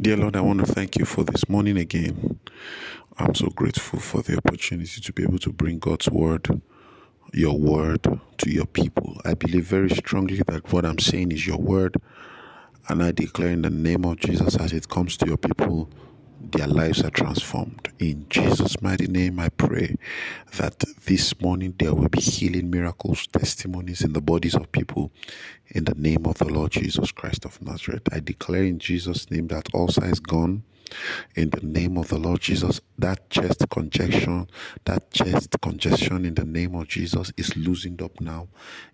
Dear Lord, I want to thank you for this morning again. I'm so grateful for the opportunity to be able to bring God's word, your word, to your people. I believe very strongly that what I'm saying is your word, and I declare in the name of Jesus as it comes to your people, their lives are transformed. In Jesus' mighty name, I pray that this morning there will be healing miracles, testimonies in the bodies of people. In the name of the Lord Jesus Christ of Nazareth, I declare in Jesus' name that ulcer is gone in the name of the Lord Jesus. That chest congestion, that chest congestion in the name of Jesus is loosened up now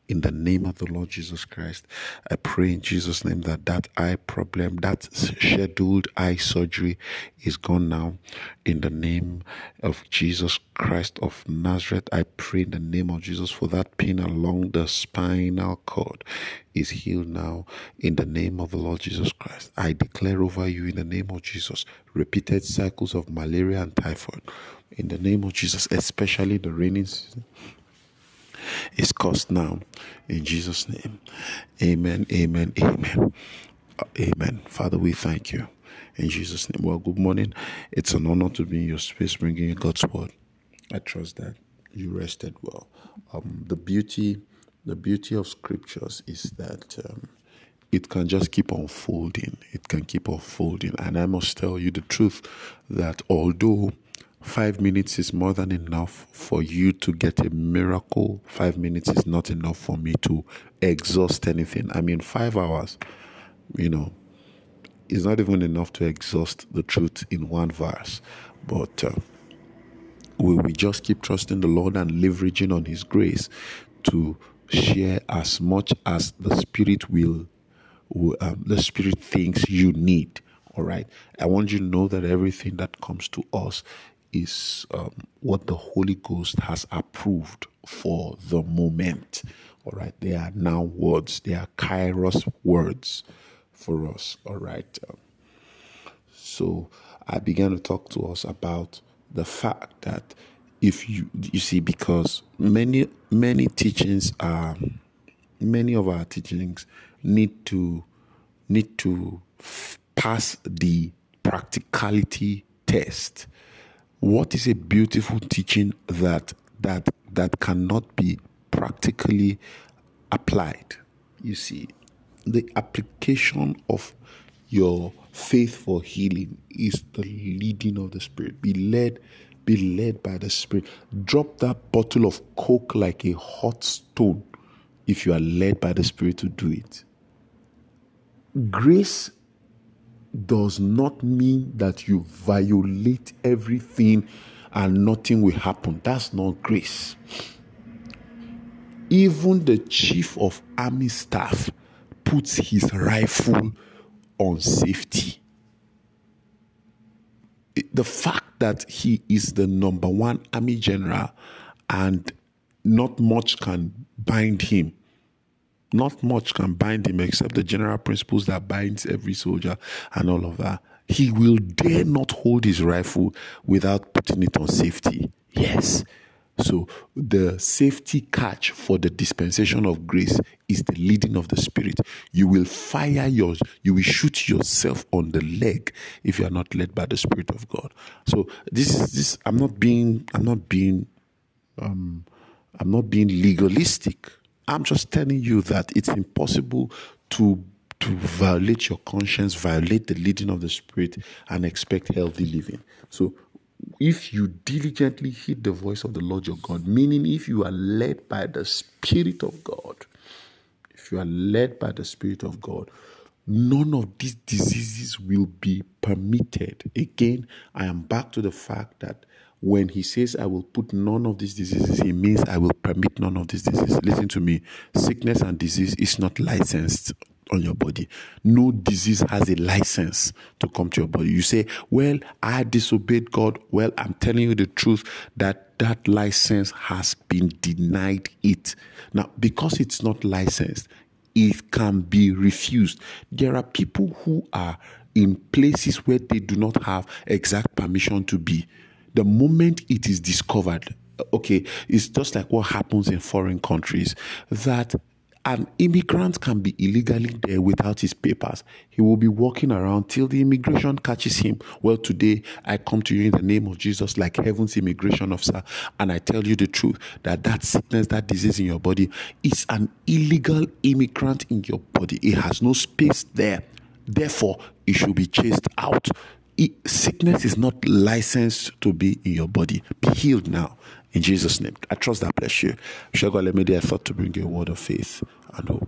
in the name of the Lord Jesus Christ. I pray in Jesus' name that that eye problem, that scheduled eye surgery is gone now in the name of Jesus Christ of Nazareth. I pray in the name of Jesus for that pain along the spinal cord is healed now in the name of the Lord Jesus Christ. I declare over you in the name of Jesus repeated cycles of malaria and typhoid in the name of Jesus, especially the rainy season is cursed now in Jesus' name. Amen, amen, amen. Amen. Father, we thank you in Jesus' name. Well, good morning. It's an honor to be in your space bringing God's word. I trust that you rested well. Um, the beauty, the beauty of scriptures is that um, it can just keep unfolding. It can keep unfolding, and I must tell you the truth that although Five minutes is more than enough for you to get a miracle. Five minutes is not enough for me to exhaust anything. I mean, five hours, you know, is not even enough to exhaust the truth in one verse. But uh, we just keep trusting the Lord and leveraging on His grace to share as much as the Spirit will, um, the Spirit thinks you need. All right. I want you to know that everything that comes to us is um, what the Holy Ghost has approved for the moment. All right, they are now words, they are kairos words for us. All right. Um, so I began to talk to us about the fact that if you you see because many many teachings are many of our teachings need to need to pass the practicality test. What is a beautiful teaching that that that cannot be practically applied? You see the application of your faith for healing is the leading of the spirit. Be led be led by the spirit drop that bottle of coke like a hot stone if you are led by the spirit to do it grace does not mean that you violate everything and nothing will happen. That's not grace. Even the chief of army staff puts his rifle on safety. The fact that he is the number one army general and not much can bind him not much can bind him except the general principles that binds every soldier and all of that. He will dare not hold his rifle without putting it on safety. Yes. So the safety catch for the dispensation of grace is the leading of the spirit. You will fire yours, you will shoot yourself on the leg if you are not led by the spirit of God. So this is this I'm not being I'm not being um I'm not being legalistic. I'm just telling you that it's impossible to to violate your conscience, violate the leading of the Spirit, and expect healthy living. So, if you diligently heed the voice of the Lord your God, meaning if you are led by the Spirit of God, if you are led by the Spirit of God, none of these diseases will be permitted. Again, I am back to the fact that when he says, I will put none of these diseases, he means I will permit none of these diseases. Listen to me sickness and disease is not licensed on your body. No disease has a license to come to your body. You say, Well, I disobeyed God. Well, I'm telling you the truth that that license has been denied it. Now, because it's not licensed, it can be refused. There are people who are in places where they do not have exact permission to be the moment it is discovered, okay, it's just like what happens in foreign countries that an immigrant can be illegally there without his papers. He will be walking around till the immigration catches him. Well, today I come to you in the name of Jesus, like heaven's immigration officer, and I tell you the truth that that sickness, that disease in your body is an illegal immigrant in your body. It has no space there. Therefore, it should be chased out. It, sickness is not licensed to be in your body. Be healed now. In Jesus' name. I trust that bless you. Shall God let me the effort to bring you a word of faith and hope.